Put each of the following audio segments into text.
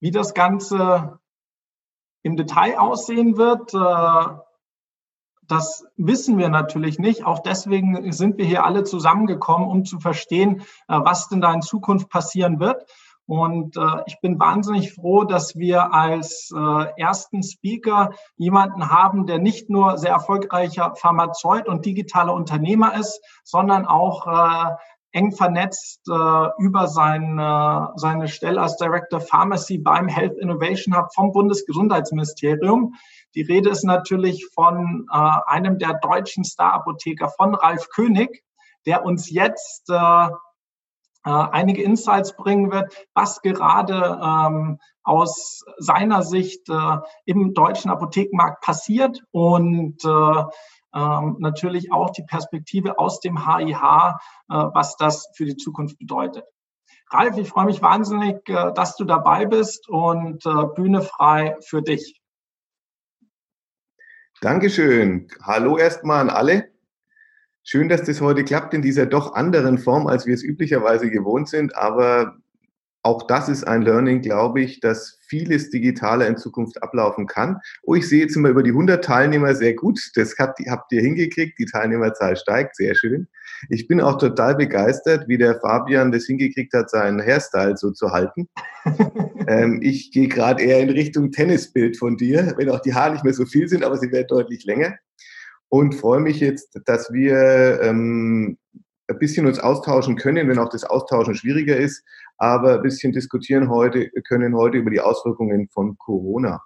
Wie das Ganze im Detail aussehen wird, äh, das wissen wir natürlich nicht. Auch deswegen sind wir hier alle zusammengekommen, um zu verstehen, äh, was denn da in Zukunft passieren wird. Und äh, ich bin wahnsinnig froh, dass wir als äh, ersten Speaker jemanden haben, der nicht nur sehr erfolgreicher Pharmazeut und digitaler Unternehmer ist, sondern auch äh, eng vernetzt äh, über seine, seine Stelle als Director Pharmacy beim Health Innovation Hub vom Bundesgesundheitsministerium. Die Rede ist natürlich von äh, einem der deutschen Star-Apotheker, von Ralf König, der uns jetzt äh, äh, einige Insights bringen wird, was gerade ähm, aus seiner Sicht äh, im deutschen Apothekenmarkt passiert und äh, ähm, natürlich auch die Perspektive aus dem HIH, äh, was das für die Zukunft bedeutet. Ralf, ich freue mich wahnsinnig, äh, dass du dabei bist und äh, Bühne frei für dich. Dankeschön. Hallo erstmal an alle. Schön, dass das heute klappt in dieser doch anderen Form, als wir es üblicherweise gewohnt sind. Aber auch das ist ein Learning, glaube ich, dass vieles digitaler in Zukunft ablaufen kann. Oh, ich sehe jetzt immer über die 100 Teilnehmer sehr gut. Das habt, habt ihr hingekriegt. Die Teilnehmerzahl steigt. Sehr schön. Ich bin auch total begeistert, wie der Fabian das hingekriegt hat, seinen Hairstyle so zu halten. ähm, ich gehe gerade eher in Richtung Tennisbild von dir, wenn auch die Haare nicht mehr so viel sind, aber sie werden deutlich länger und freue mich jetzt, dass wir ähm, ein bisschen uns austauschen können, wenn auch das Austauschen schwieriger ist, aber ein bisschen diskutieren heute, können heute über die Auswirkungen von Corona.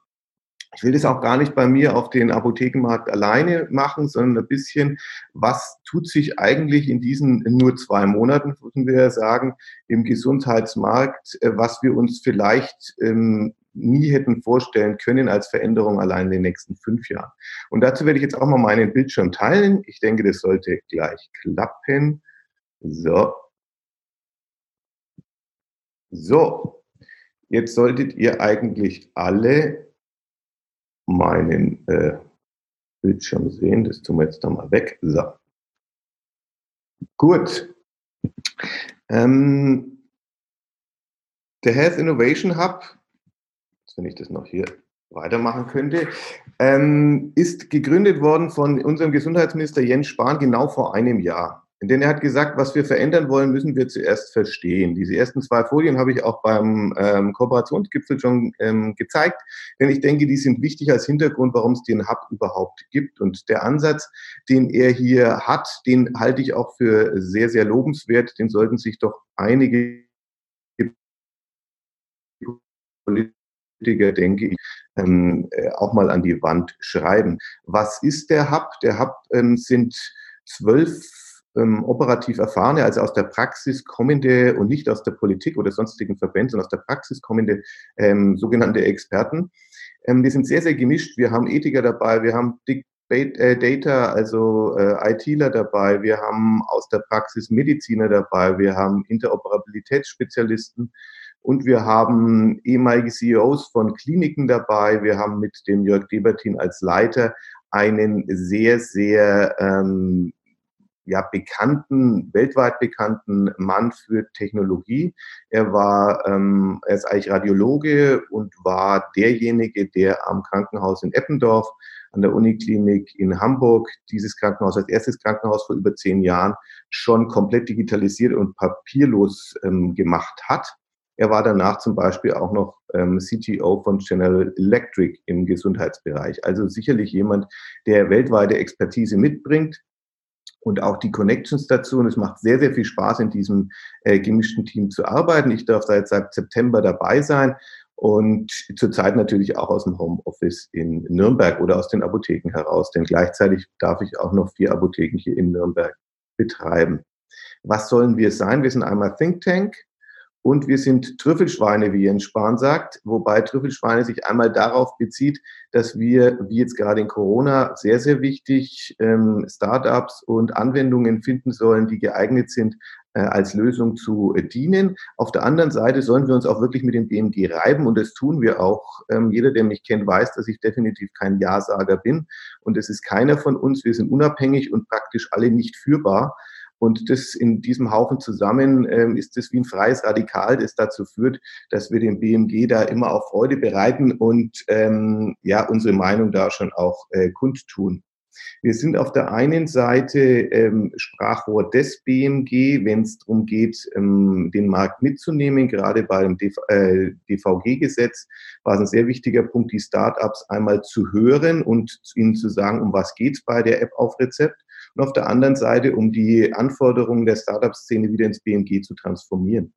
Ich will das auch gar nicht bei mir auf den Apothekenmarkt alleine machen, sondern ein bisschen, was tut sich eigentlich in diesen nur zwei Monaten, müssen wir sagen, im Gesundheitsmarkt, äh, was wir uns vielleicht ähm, nie hätten vorstellen können als Veränderung allein in den nächsten fünf Jahren. Und dazu werde ich jetzt auch mal meinen Bildschirm teilen. Ich denke, das sollte gleich klappen. So. So. Jetzt solltet ihr eigentlich alle meinen äh, Bildschirm sehen. Das tun wir jetzt da mal weg. So. Gut. Ähm, der Health Innovation Hub wenn ich das noch hier weitermachen könnte, ähm, ist gegründet worden von unserem Gesundheitsminister Jens Spahn genau vor einem Jahr. Denn er hat gesagt, was wir verändern wollen, müssen wir zuerst verstehen. Diese ersten zwei Folien habe ich auch beim ähm, Kooperationsgipfel schon ähm, gezeigt, denn ich denke, die sind wichtig als Hintergrund, warum es den Hub überhaupt gibt. Und der Ansatz, den er hier hat, den halte ich auch für sehr, sehr lobenswert. Den sollten sich doch einige Politiker, denke ich, ähm, äh, auch mal an die Wand schreiben. Was ist der Hub? Der Hub ähm, sind zwölf ähm, operativ erfahrene, also aus der Praxis kommende und nicht aus der Politik oder sonstigen Verbänden, sondern aus der Praxis kommende ähm, sogenannte Experten. Ähm, wir sind sehr, sehr gemischt. Wir haben Ethiker dabei, wir haben Big äh, Data, also äh, ITler dabei, wir haben aus der Praxis Mediziner dabei, wir haben Interoperabilitätsspezialisten, und wir haben ehemalige CEOs von Kliniken dabei. Wir haben mit dem Jörg Debertin als Leiter einen sehr, sehr ähm, ja, bekannten, weltweit bekannten Mann für Technologie. Er war, ähm, er ist eigentlich Radiologe und war derjenige, der am Krankenhaus in Eppendorf, an der Uniklinik in Hamburg, dieses Krankenhaus als erstes Krankenhaus vor über zehn Jahren schon komplett digitalisiert und papierlos ähm, gemacht hat. Er war danach zum Beispiel auch noch ähm, CTO von General Electric im Gesundheitsbereich. Also sicherlich jemand, der weltweite Expertise mitbringt und auch die Connections dazu. Und es macht sehr, sehr viel Spaß, in diesem äh, gemischten Team zu arbeiten. Ich darf seit, seit September dabei sein und zurzeit natürlich auch aus dem Homeoffice in Nürnberg oder aus den Apotheken heraus, denn gleichzeitig darf ich auch noch vier Apotheken hier in Nürnberg betreiben. Was sollen wir sein? Wir sind einmal Think Tank, und wir sind Trüffelschweine, wie Jens Spahn sagt, wobei Trüffelschweine sich einmal darauf bezieht, dass wir, wie jetzt gerade in Corona, sehr, sehr wichtig ähm, Startups und Anwendungen finden sollen, die geeignet sind, äh, als Lösung zu äh, dienen. Auf der anderen Seite sollen wir uns auch wirklich mit dem BMG reiben und das tun wir auch. Ähm, jeder, der mich kennt, weiß, dass ich definitiv kein Ja-Sager bin und es ist keiner von uns. Wir sind unabhängig und praktisch alle nicht führbar. Und das in diesem Haufen zusammen ähm, ist das wie ein freies Radikal, das dazu führt, dass wir dem BMG da immer auch Freude bereiten und ähm, ja unsere Meinung da schon auch äh, kundtun. Wir sind auf der einen Seite ähm, Sprachrohr des BMG, wenn es darum geht, ähm, den Markt mitzunehmen. Gerade beim DV, äh, DVG-Gesetz war es ein sehr wichtiger Punkt, die Startups einmal zu hören und ihnen zu sagen, um was geht es bei der App auf Rezept und auf der anderen Seite, um die Anforderungen der Startup-Szene wieder ins BMG zu transformieren.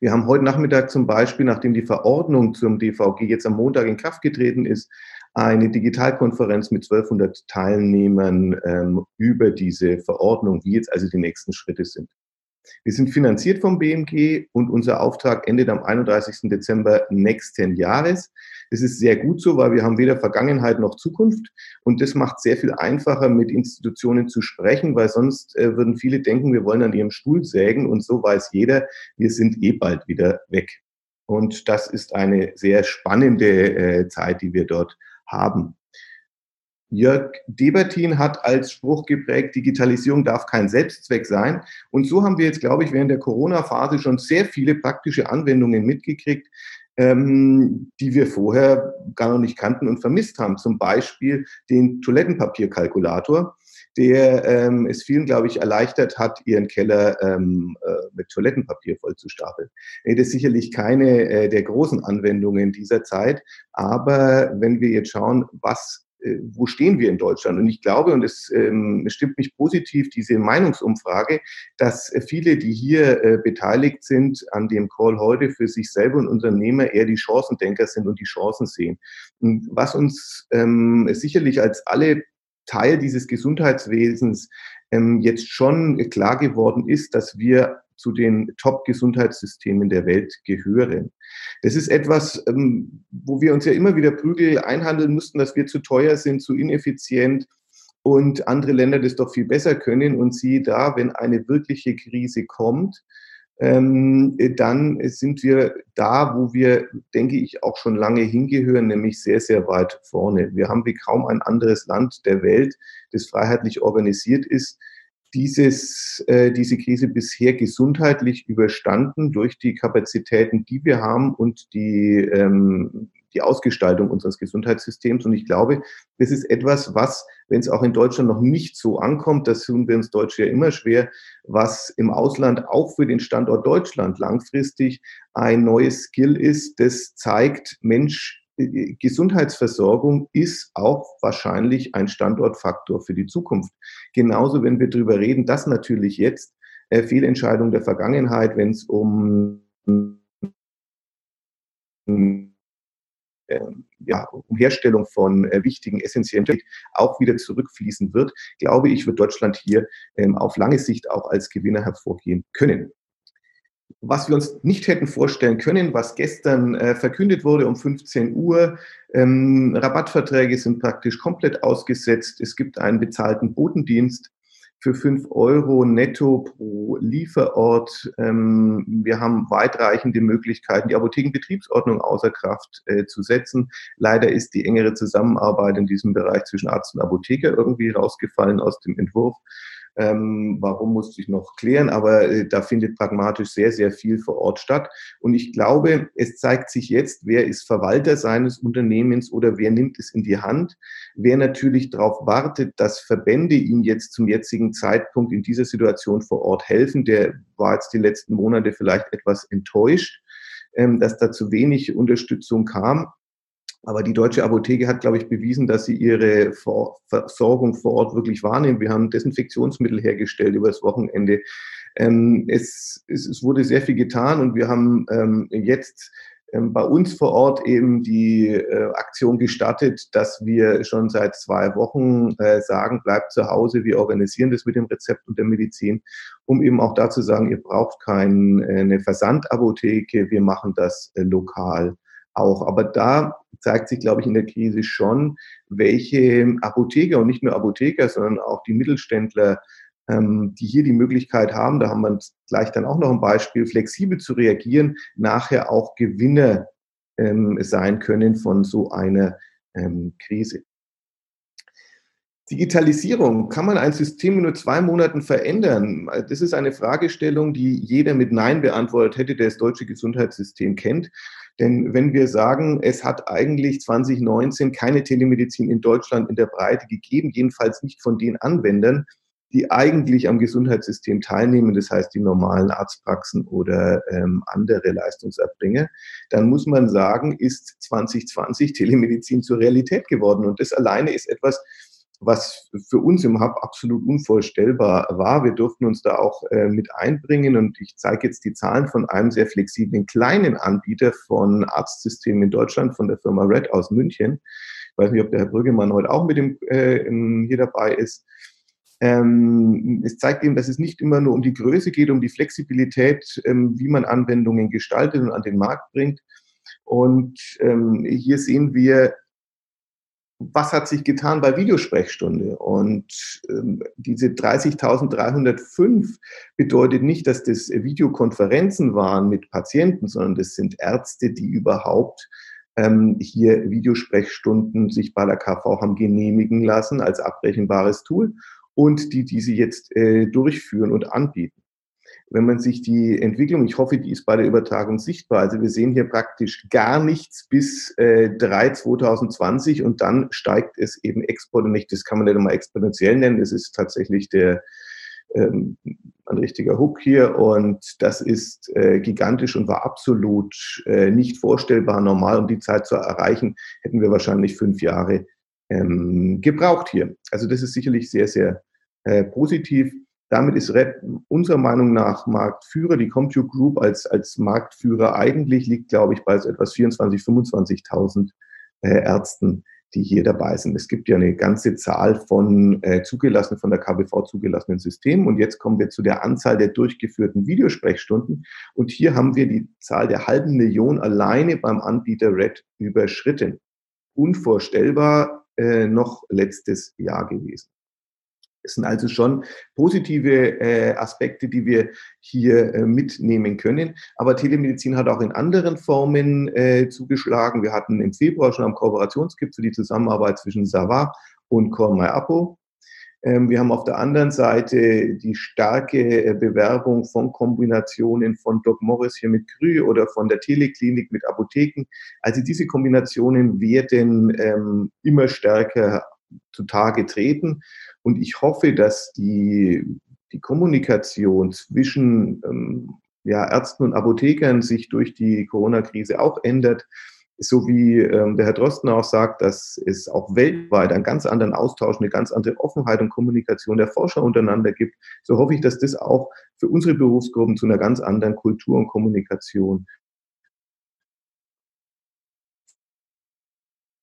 Wir haben heute Nachmittag zum Beispiel, nachdem die Verordnung zum DVG jetzt am Montag in Kraft getreten ist, eine Digitalkonferenz mit 1200 Teilnehmern ähm, über diese Verordnung, wie jetzt also die nächsten Schritte sind. Wir sind finanziert vom BMG und unser Auftrag endet am 31. Dezember nächsten Jahres. Das ist sehr gut so, weil wir haben weder Vergangenheit noch Zukunft und das macht sehr viel einfacher, mit Institutionen zu sprechen, weil sonst äh, würden viele denken, wir wollen an ihrem Stuhl sägen und so weiß jeder, wir sind eh bald wieder weg. Und das ist eine sehr spannende äh, Zeit, die wir dort haben. Jörg Debertin hat als Spruch geprägt, Digitalisierung darf kein Selbstzweck sein. Und so haben wir jetzt, glaube ich, während der Corona-Phase schon sehr viele praktische Anwendungen mitgekriegt, ähm, die wir vorher gar noch nicht kannten und vermisst haben. Zum Beispiel den Toilettenpapierkalkulator, der ähm, es vielen, glaube ich, erleichtert hat, ihren Keller ähm, äh, mit Toilettenpapier vollzustapeln. Das ist sicherlich keine äh, der großen Anwendungen dieser Zeit, aber wenn wir jetzt schauen, was äh, wo stehen wir in Deutschland? Und ich glaube, und es ähm, stimmt mich positiv, diese Meinungsumfrage, dass viele, die hier äh, beteiligt sind an dem Call heute für sich selber und Unternehmer eher die Chancendenker sind und die Chancen sehen. Und was uns ähm, sicherlich als alle Teil dieses Gesundheitswesens ähm, jetzt schon klar geworden ist, dass wir zu den Top-Gesundheitssystemen der Welt gehören. Das ist etwas, ähm, wo wir uns ja immer wieder Prügel einhandeln mussten, dass wir zu teuer sind, zu ineffizient und andere Länder das doch viel besser können. Und sie da, wenn eine wirkliche Krise kommt, ähm, dann sind wir da, wo wir, denke ich, auch schon lange hingehören, nämlich sehr, sehr weit vorne. Wir haben wie kaum ein anderes Land der Welt, das freiheitlich organisiert ist, dieses, äh, diese Krise bisher gesundheitlich überstanden durch die Kapazitäten, die wir haben und die, ähm, die Ausgestaltung unseres Gesundheitssystems. Und ich glaube, das ist etwas, was, wenn es auch in Deutschland noch nicht so ankommt, das tun wir uns Deutsche ja immer schwer, was im Ausland auch für den Standort Deutschland langfristig ein neues Skill ist, das zeigt, Mensch, Gesundheitsversorgung ist auch wahrscheinlich ein Standortfaktor für die Zukunft. Genauso, wenn wir darüber reden, dass natürlich jetzt äh, Fehlentscheidungen der Vergangenheit, wenn es um äh, ja, um Herstellung von äh, wichtigen, essentiellen auch wieder zurückfließen wird, glaube ich, wird Deutschland hier ähm, auf lange Sicht auch als Gewinner hervorgehen können was wir uns nicht hätten vorstellen können, was gestern äh, verkündet wurde um 15 Uhr. Ähm, Rabattverträge sind praktisch komplett ausgesetzt. Es gibt einen bezahlten Botendienst für 5 Euro netto pro Lieferort. Ähm, wir haben weitreichende Möglichkeiten, die Apothekenbetriebsordnung außer Kraft äh, zu setzen. Leider ist die engere Zusammenarbeit in diesem Bereich zwischen Arzt und Apotheker irgendwie rausgefallen aus dem Entwurf. Ähm, warum musste ich noch klären? Aber äh, da findet pragmatisch sehr, sehr viel vor Ort statt. Und ich glaube, es zeigt sich jetzt, wer ist Verwalter seines Unternehmens oder wer nimmt es in die Hand. Wer natürlich darauf wartet, dass Verbände ihm jetzt zum jetzigen Zeitpunkt in dieser Situation vor Ort helfen, der war jetzt die letzten Monate vielleicht etwas enttäuscht, ähm, dass da zu wenig Unterstützung kam. Aber die Deutsche Apotheke hat, glaube ich, bewiesen, dass sie ihre Versorgung vor Ort wirklich wahrnimmt. Wir haben Desinfektionsmittel hergestellt über das Wochenende. Ähm, es, es, wurde sehr viel getan und wir haben ähm, jetzt ähm, bei uns vor Ort eben die äh, Aktion gestartet, dass wir schon seit zwei Wochen äh, sagen, bleibt zu Hause, wir organisieren das mit dem Rezept und der Medizin, um eben auch dazu sagen, ihr braucht keine Versandapotheke, wir machen das äh, lokal auch. Aber da zeigt sich, glaube ich, in der Krise schon, welche Apotheker und nicht nur Apotheker, sondern auch die Mittelständler, ähm, die hier die Möglichkeit haben, da haben wir gleich dann auch noch ein Beispiel, flexibel zu reagieren, nachher auch Gewinner ähm, sein können von so einer ähm, Krise. Digitalisierung, kann man ein System in nur zwei Monaten verändern? Das ist eine Fragestellung, die jeder mit Nein beantwortet hätte, der das deutsche Gesundheitssystem kennt. Denn wenn wir sagen, es hat eigentlich 2019 keine Telemedizin in Deutschland in der Breite gegeben, jedenfalls nicht von den Anwendern, die eigentlich am Gesundheitssystem teilnehmen, das heißt die normalen Arztpraxen oder ähm, andere Leistungserbringer, dann muss man sagen, ist 2020 Telemedizin zur Realität geworden. Und das alleine ist etwas, was für uns im Hub absolut unvorstellbar war. Wir durften uns da auch äh, mit einbringen und ich zeige jetzt die Zahlen von einem sehr flexiblen kleinen Anbieter von Arztsystemen in Deutschland, von der Firma Red aus München. Ich weiß nicht, ob der Herr Brüggemann heute auch mit dem, äh, hier dabei ist. Ähm, es zeigt eben, dass es nicht immer nur um die Größe geht, um die Flexibilität, ähm, wie man Anwendungen gestaltet und an den Markt bringt. Und ähm, hier sehen wir, was hat sich getan bei Videosprechstunde? Und ähm, diese 30.305 bedeutet nicht, dass das Videokonferenzen waren mit Patienten, sondern das sind Ärzte, die überhaupt ähm, hier Videosprechstunden sich bei der KV haben genehmigen lassen als abrechenbares Tool und die diese jetzt äh, durchführen und anbieten. Wenn man sich die Entwicklung, ich hoffe, die ist bei der Übertragung sichtbar, also wir sehen hier praktisch gar nichts bis äh, 3 2020 und dann steigt es eben exponentiell, das kann man nicht mal exponentiell nennen, das ist tatsächlich der, ähm, ein richtiger Hook hier und das ist äh, gigantisch und war absolut äh, nicht vorstellbar normal. Um die Zeit zu erreichen, hätten wir wahrscheinlich fünf Jahre ähm, gebraucht hier. Also das ist sicherlich sehr, sehr äh, positiv. Damit ist Red unserer Meinung nach Marktführer. Die Compute Group als, als Marktführer eigentlich liegt, glaube ich, bei so etwas 24.000, 25.000 äh, Ärzten, die hier dabei sind. Es gibt ja eine ganze Zahl von äh, zugelassenen, von der KBV zugelassenen Systemen. Und jetzt kommen wir zu der Anzahl der durchgeführten Videosprechstunden. Und hier haben wir die Zahl der halben Million alleine beim Anbieter Red überschritten. Unvorstellbar äh, noch letztes Jahr gewesen. Es sind also schon positive äh, Aspekte, die wir hier äh, mitnehmen können. Aber Telemedizin hat auch in anderen Formen äh, zugeschlagen. Wir hatten im Februar schon am Kooperationsgipfel die Zusammenarbeit zwischen Sava und Kormay Apo. Ähm, wir haben auf der anderen Seite die starke äh, Bewerbung von Kombinationen von Doc Morris hier mit Krü oder von der Teleklinik mit Apotheken. Also diese Kombinationen werden ähm, immer stärker zutage treten. Und ich hoffe, dass die, die Kommunikation zwischen ähm, ja, Ärzten und Apothekern sich durch die Corona-Krise auch ändert. So wie ähm, der Herr Drosten auch sagt, dass es auch weltweit einen ganz anderen Austausch, eine ganz andere Offenheit und Kommunikation der Forscher untereinander gibt, so hoffe ich, dass das auch für unsere Berufsgruppen zu einer ganz anderen Kultur und Kommunikation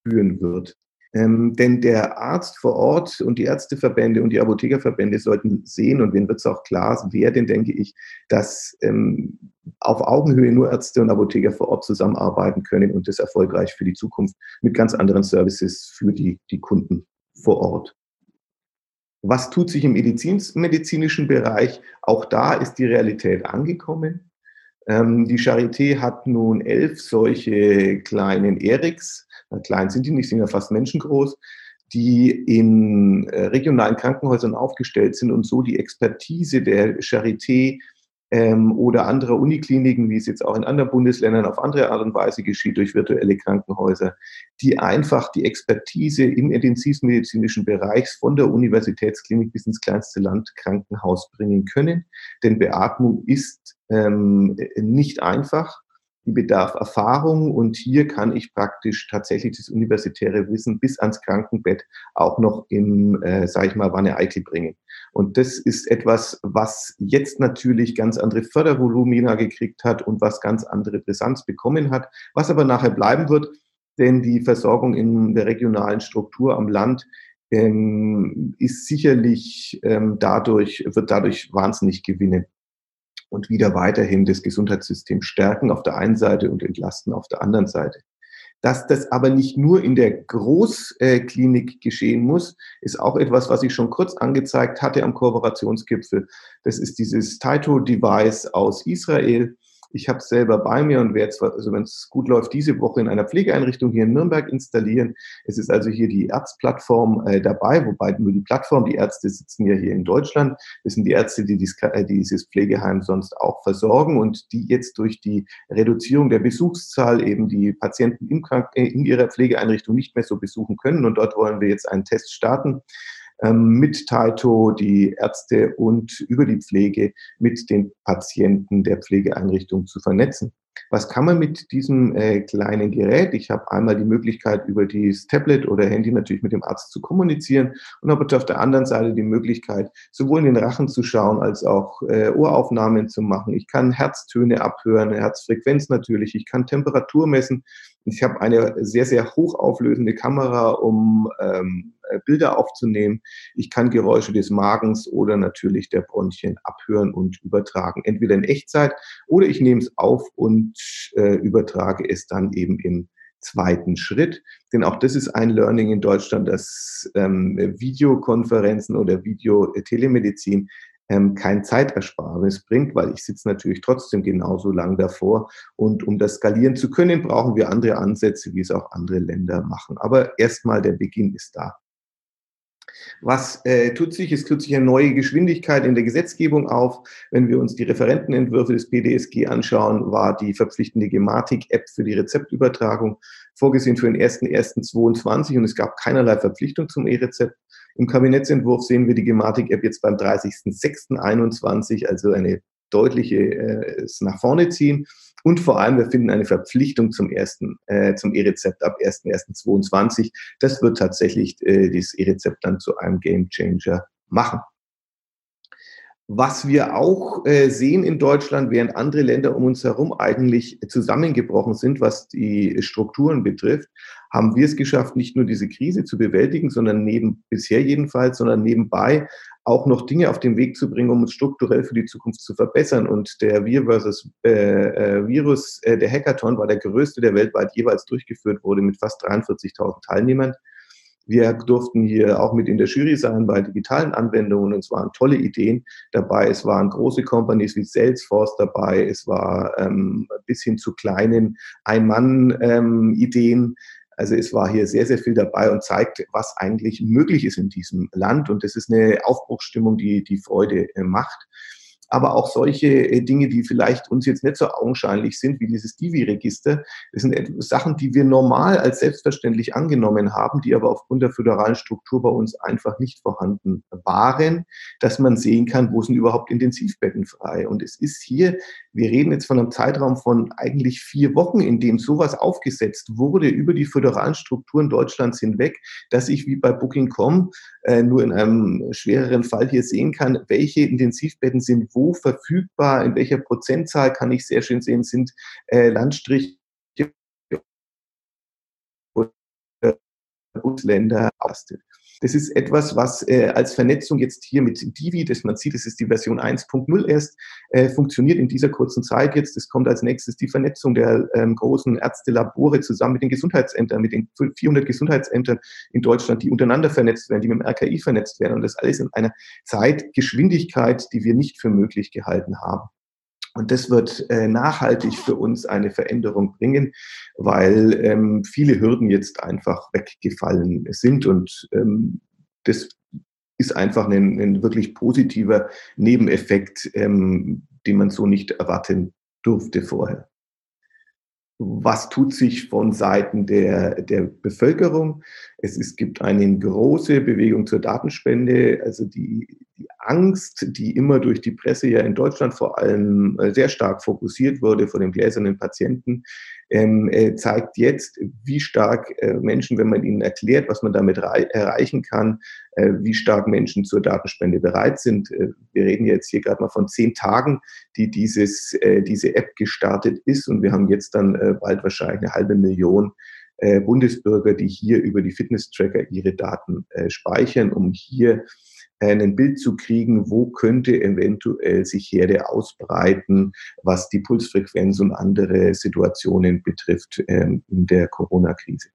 führen wird. Ähm, denn der Arzt vor Ort und die Ärzteverbände und die Apothekerverbände sollten sehen, und wen wird es auch klar werden, denke ich, dass ähm, auf Augenhöhe nur Ärzte und Apotheker vor Ort zusammenarbeiten können und das erfolgreich für die Zukunft mit ganz anderen Services für die, die Kunden vor Ort. Was tut sich im medizinischen Bereich? Auch da ist die Realität angekommen. Ähm, die Charité hat nun elf solche kleinen Erics klein sind die nicht, sind ja fast menschengroß, die in äh, regionalen Krankenhäusern aufgestellt sind und so die Expertise der Charité ähm, oder anderer Unikliniken, wie es jetzt auch in anderen Bundesländern auf andere Art und Weise geschieht, durch virtuelle Krankenhäuser, die einfach die Expertise im intensivmedizinischen Bereich von der Universitätsklinik bis ins kleinste Landkrankenhaus bringen können. Denn Beatmung ist ähm, nicht einfach die bedarf Erfahrung und hier kann ich praktisch tatsächlich das universitäre Wissen bis ans Krankenbett auch noch im, äh, sage ich mal, Wanne Eikel bringen. Und das ist etwas, was jetzt natürlich ganz andere Fördervolumina gekriegt hat und was ganz andere Brisanz bekommen hat, was aber nachher bleiben wird, denn die Versorgung in der regionalen Struktur am Land ähm, ist sicherlich ähm, dadurch, wird dadurch wahnsinnig gewinnen und wieder weiterhin das Gesundheitssystem stärken auf der einen Seite und entlasten auf der anderen Seite. Dass das aber nicht nur in der Großklinik geschehen muss, ist auch etwas, was ich schon kurz angezeigt hatte am Kooperationsgipfel. Das ist dieses Taito-Device aus Israel. Ich habe es selber bei mir und werde zwar, also wenn es gut läuft, diese Woche in einer Pflegeeinrichtung hier in Nürnberg installieren. Es ist also hier die Erzplattform äh, dabei, wobei nur die Plattform, die Ärzte sitzen ja hier in Deutschland. Das sind die Ärzte, die dies, äh, dieses Pflegeheim sonst auch versorgen und die jetzt durch die Reduzierung der Besuchszahl eben die Patienten äh, in ihrer Pflegeeinrichtung nicht mehr so besuchen können. Und dort wollen wir jetzt einen Test starten mit Taito, die Ärzte und über die Pflege mit den Patienten der Pflegeeinrichtung zu vernetzen. Was kann man mit diesem äh, kleinen Gerät? Ich habe einmal die Möglichkeit, über das Tablet oder Handy natürlich mit dem Arzt zu kommunizieren und habe auf der anderen Seite die Möglichkeit, sowohl in den Rachen zu schauen als auch äh, Ohraufnahmen zu machen. Ich kann Herztöne abhören, Herzfrequenz natürlich. Ich kann Temperatur messen. Ich habe eine sehr, sehr hochauflösende Kamera, um ähm, äh, Bilder aufzunehmen. Ich kann Geräusche des Magens oder natürlich der Bronchien abhören und übertragen. Entweder in Echtzeit oder ich nehme es auf und äh, übertrage es dann eben im zweiten Schritt. Denn auch das ist ein Learning in Deutschland, dass ähm, Videokonferenzen oder Videotelemedizin ähm, kein Zeitersparnis bringt, weil ich sitze natürlich trotzdem genauso lang davor. Und um das skalieren zu können, brauchen wir andere Ansätze, wie es auch andere Länder machen. Aber erstmal der Beginn ist da. Was äh, tut sich? Es tut sich eine neue Geschwindigkeit in der Gesetzgebung auf. Wenn wir uns die Referentenentwürfe des PDSG anschauen, war die verpflichtende Gematik-App für die Rezeptübertragung vorgesehen für den 1.1.22 und es gab keinerlei Verpflichtung zum E-Rezept. Im Kabinettsentwurf sehen wir die Gematik-App jetzt beim 30.06.21, also eine deutliche äh, nach vorne ziehen. Und vor allem, wir finden eine Verpflichtung zum ersten, äh, zum E-Rezept ab 1.1.22. Das wird tatsächlich äh, dieses E-Rezept dann zu einem Game Changer machen. Was wir auch äh, sehen in Deutschland, während andere Länder um uns herum eigentlich zusammengebrochen sind, was die Strukturen betrifft, haben wir es geschafft, nicht nur diese Krise zu bewältigen, sondern neben, bisher jedenfalls, sondern nebenbei auch noch Dinge auf den Weg zu bringen, um uns strukturell für die Zukunft zu verbessern. Und der Wir versus äh, äh, Virus, äh, der Hackathon war der größte, der weltweit jeweils durchgeführt wurde mit fast 43.000 Teilnehmern. Wir durften hier auch mit in der Jury sein bei digitalen Anwendungen und es waren tolle Ideen dabei. Es waren große Companies wie Salesforce dabei. Es war ähm, bis hin zu kleinen Ein-Mann-Ideen. Also es war hier sehr, sehr viel dabei und zeigt, was eigentlich möglich ist in diesem Land. Und das ist eine Aufbruchsstimmung, die die Freude äh, macht aber auch solche äh, Dinge, die vielleicht uns jetzt nicht so augenscheinlich sind, wie dieses Divi-Register. Das sind Sachen, die wir normal als selbstverständlich angenommen haben, die aber aufgrund der föderalen Struktur bei uns einfach nicht vorhanden waren, dass man sehen kann, wo sind überhaupt Intensivbetten frei. Und es ist hier, wir reden jetzt von einem Zeitraum von eigentlich vier Wochen, in dem sowas aufgesetzt wurde über die föderalen Strukturen Deutschlands hinweg, dass ich wie bei Booking.com äh, nur in einem schwereren Fall hier sehen kann, welche Intensivbetten sind wo verfügbar, in welcher Prozentzahl kann ich sehr schön sehen, sind äh, Landstriche Bundesländer auslastet. Das ist etwas, was äh, als Vernetzung jetzt hier mit Divi, das man sieht, das ist die Version 1.0 erst, äh, funktioniert in dieser kurzen Zeit jetzt. Es kommt als nächstes die Vernetzung der ähm, großen Ärztelabore zusammen mit den Gesundheitsämtern, mit den 400 Gesundheitsämtern in Deutschland, die untereinander vernetzt werden, die mit dem RKI vernetzt werden. Und das alles in einer Zeitgeschwindigkeit, die wir nicht für möglich gehalten haben. Und das wird äh, nachhaltig für uns eine Veränderung bringen, weil ähm, viele Hürden jetzt einfach weggefallen sind. Und ähm, das ist einfach ein, ein wirklich positiver Nebeneffekt, ähm, den man so nicht erwarten durfte vorher. Was tut sich von Seiten der, der Bevölkerung? Es, es gibt eine große Bewegung zur Datenspende. Also die, die Angst, die immer durch die Presse ja in Deutschland vor allem äh, sehr stark fokussiert wurde vor dem gläsernen Patienten, ähm, äh, zeigt jetzt, wie stark äh, Menschen, wenn man ihnen erklärt, was man damit erreichen kann, äh, wie stark Menschen zur Datenspende bereit sind. Äh, wir reden jetzt hier gerade mal von zehn Tagen, die dieses, äh, diese App gestartet ist und wir haben jetzt dann bald wahrscheinlich eine halbe Million Bundesbürger, die hier über die Fitness-Tracker ihre Daten speichern, um hier ein Bild zu kriegen, wo könnte eventuell sich Herde ausbreiten, was die Pulsfrequenz und andere Situationen betrifft ähm, in der Corona-Krise.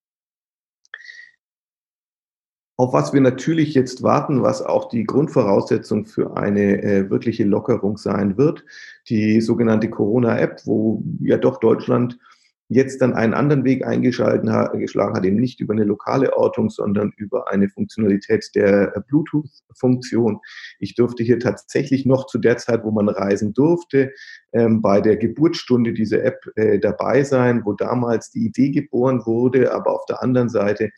Auf was wir natürlich jetzt warten, was auch die Grundvoraussetzung für eine äh, wirkliche Lockerung sein wird, die sogenannte Corona-App, wo ja doch Deutschland jetzt dann einen anderen Weg eingeschlagen hat, eben nicht über eine lokale Ortung, sondern über eine Funktionalität der Bluetooth-Funktion. Ich durfte hier tatsächlich noch zu der Zeit, wo man reisen durfte, ähm, bei der Geburtsstunde dieser App äh, dabei sein, wo damals die Idee geboren wurde, aber auf der anderen Seite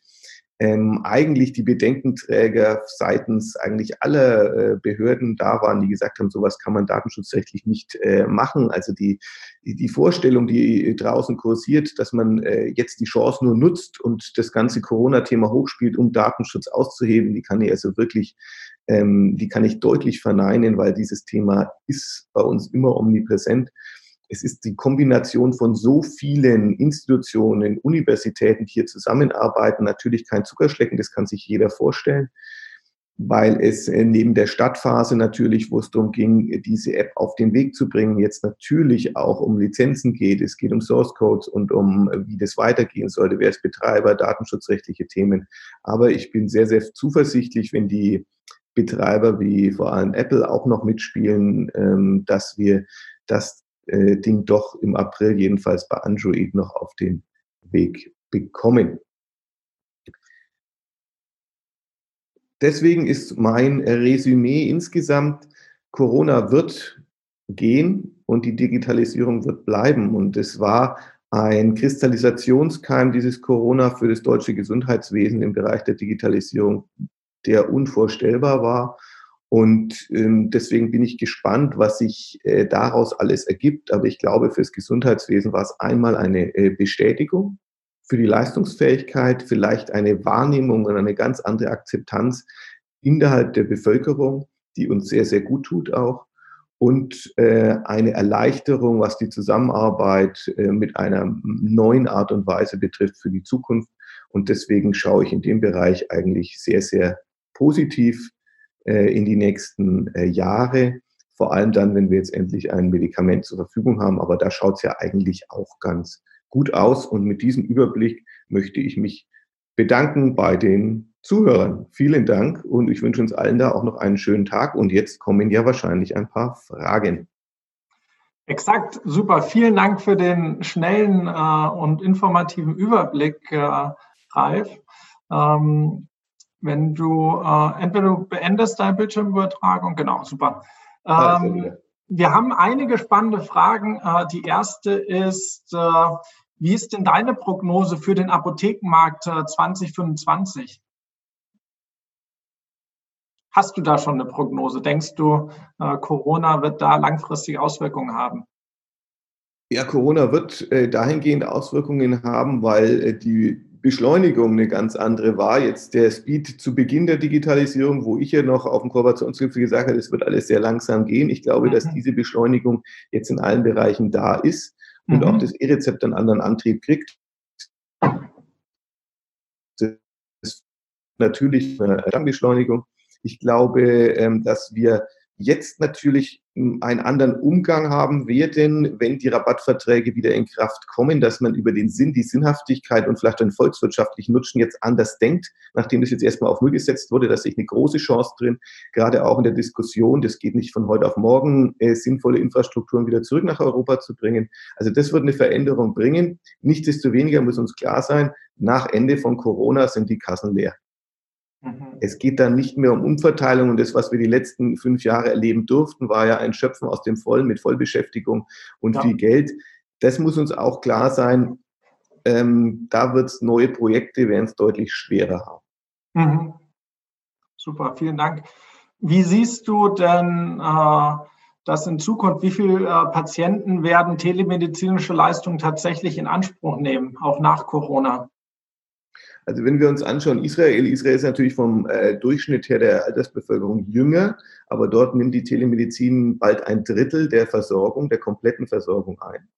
ähm, eigentlich die Bedenkenträger seitens eigentlich aller äh, Behörden da waren, die gesagt haben, sowas kann man datenschutzrechtlich nicht äh, machen. Also die, die Vorstellung, die draußen kursiert, dass man äh, jetzt die Chance nur nutzt und das ganze Corona-Thema hochspielt, um Datenschutz auszuheben, die kann ich also wirklich, ähm, die kann ich deutlich verneinen, weil dieses Thema ist bei uns immer omnipräsent es ist die Kombination von so vielen Institutionen, Universitäten, die hier zusammenarbeiten, natürlich kein Zuckerschlecken, das kann sich jeder vorstellen, weil es äh, neben der Stadtphase natürlich, wo es darum ging, diese App auf den Weg zu bringen, jetzt natürlich auch um Lizenzen geht. Es geht um Source Codes und um, äh, wie das weitergehen sollte, wer ist Betreiber, datenschutzrechtliche Themen. Aber ich bin sehr, sehr zuversichtlich, wenn die Betreiber wie vor allem Apple auch noch mitspielen, ähm, dass wir das äh, Ding doch im April jedenfalls bei Android noch auf den Weg bekommen. Deswegen ist mein Resümee insgesamt, Corona wird gehen und die Digitalisierung wird bleiben. Und es war ein Kristallisationskeim dieses Corona für das deutsche Gesundheitswesen im Bereich der Digitalisierung, der unvorstellbar war. Und ähm, deswegen bin ich gespannt, was sich äh, daraus alles ergibt. Aber ich glaube, fürs Gesundheitswesen war es einmal eine äh, Bestätigung für die Leistungsfähigkeit, vielleicht eine Wahrnehmung und eine ganz andere Akzeptanz innerhalb der Bevölkerung, die uns sehr, sehr gut tut auch. Und äh, eine Erleichterung, was die Zusammenarbeit äh, mit einer neuen Art und Weise betrifft für die Zukunft. Und deswegen schaue ich in dem Bereich eigentlich sehr, sehr positiv in die nächsten äh, Jahre. Vor allem dann, wenn wir jetzt endlich ein Medikament zur Verfügung haben. Aber da schaut es ja eigentlich auch ganz gut aus. Und mit diesem Überblick möchte ich mich bedanken bei den Zuhörern. Vielen Dank und ich wünsche uns allen da auch noch einen schönen Tag. Und jetzt kommen ja wahrscheinlich ein paar Fragen. Exakt, super. Vielen Dank für den schnellen äh, und informativen Überblick, äh, Ralf. Ähm, wenn du äh, entweder du beendest deine Bildschirmübertragung, genau, super. Ähm, wir haben einige spannende Fragen. Äh, die erste ist, äh, wie ist denn deine Prognose für den Apothekenmarkt äh, 2025? Hast du da schon eine Prognose? Denkst du, äh, Corona wird da langfristig Auswirkungen haben? Ja, Corona wird äh, dahingehend Auswirkungen haben, weil äh, die Beschleunigung eine ganz andere war. Jetzt der Speed zu Beginn der Digitalisierung, wo ich ja noch auf dem Kooperationsgipfel gesagt habe, es wird alles sehr langsam gehen. Ich glaube, mhm. dass diese Beschleunigung jetzt in allen Bereichen da ist und mhm. auch das E-Rezept einen anderen Antrieb kriegt. Das ist natürlich eine Beschleunigung. Ich glaube, ähm, dass wir jetzt natürlich einen anderen Umgang haben werden, wenn die Rabattverträge wieder in Kraft kommen, dass man über den Sinn, die Sinnhaftigkeit und vielleicht den volkswirtschaftlichen Nutzen jetzt anders denkt, nachdem das jetzt erstmal auf Null gesetzt wurde, dass sich eine große Chance drin, gerade auch in der Diskussion, das geht nicht von heute auf morgen, äh, sinnvolle Infrastrukturen wieder zurück nach Europa zu bringen. Also das wird eine Veränderung bringen. Nichtsdestoweniger muss uns klar sein, nach Ende von Corona sind die Kassen leer. Mhm. Es geht dann nicht mehr um Umverteilung und das, was wir die letzten fünf Jahre erleben durften, war ja ein Schöpfen aus dem Vollen mit Vollbeschäftigung und ja. viel Geld. Das muss uns auch klar sein. Ähm, da wird es neue Projekte, werden es deutlich schwerer haben. Mhm. Super, vielen Dank. Wie siehst du denn äh, das in Zukunft? Wie viele äh, Patienten werden telemedizinische Leistungen tatsächlich in Anspruch nehmen, auch nach Corona? Also wenn wir uns anschauen, Israel, Israel ist natürlich vom äh, Durchschnitt her der Altersbevölkerung jünger, aber dort nimmt die Telemedizin bald ein Drittel der Versorgung, der kompletten Versorgung ein.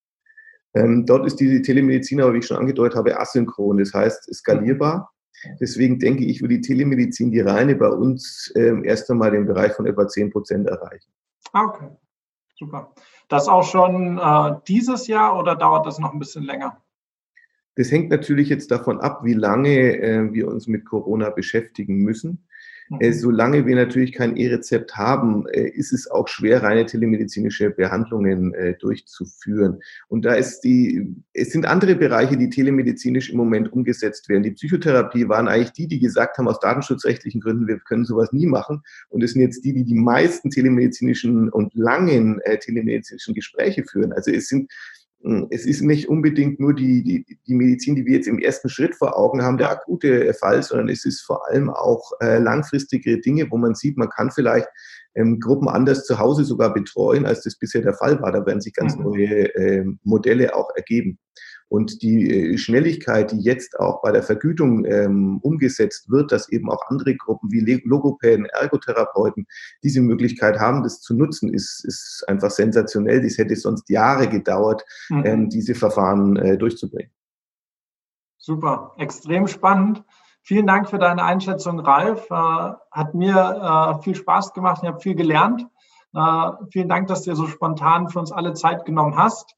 Ähm, dort ist die Telemedizin aber, wie ich schon angedeutet habe, asynchron, das heißt skalierbar. Deswegen denke ich, wird die Telemedizin, die reine bei uns ähm, erst einmal den Bereich von etwa 10 Prozent erreichen. Ah, okay, super. Das auch schon äh, dieses Jahr oder dauert das noch ein bisschen länger? Das hängt natürlich jetzt davon ab, wie lange äh, wir uns mit Corona beschäftigen müssen. Äh, mhm. solange wir natürlich kein E-Rezept haben, äh, ist es auch schwer, reine telemedizinische Behandlungen äh, durchzuführen. Und da ist die, es sind andere Bereiche, die telemedizinisch im Moment umgesetzt werden. Die Psychotherapie waren eigentlich die, die gesagt haben, aus datenschutzrechtlichen Gründen, wir können sowas nie machen. Und es sind jetzt die, die die meisten telemedizinischen und langen telemedizinischen Gespräche führen. Also es sind es ist nicht unbedingt nur die, die, die Medizin, die wir jetzt im ersten Schritt vor Augen haben, der akute Fall, sondern es ist vor allem auch äh, langfristige Dinge, wo man sieht, man kann vielleicht ähm, Gruppen anders zu Hause sogar betreuen, als das bisher der Fall war. Da werden sich ganz mhm. neue äh, Modelle auch ergeben. Und die äh, Schnelligkeit, die jetzt auch bei der Vergütung ähm, umgesetzt wird, dass eben auch andere Gruppen wie Logopäden, Ergotherapeuten diese Möglichkeit haben, das zu nutzen, ist, ist einfach sensationell. Das hätte sonst Jahre gedauert, mhm. ähm, diese Verfahren äh, durchzubringen. Super, extrem spannend. Vielen Dank für deine Einschätzung, Ralf. Äh, hat mir äh, viel Spaß gemacht. Ich habe viel gelernt. Äh, vielen Dank, dass du dir so spontan für uns alle Zeit genommen hast.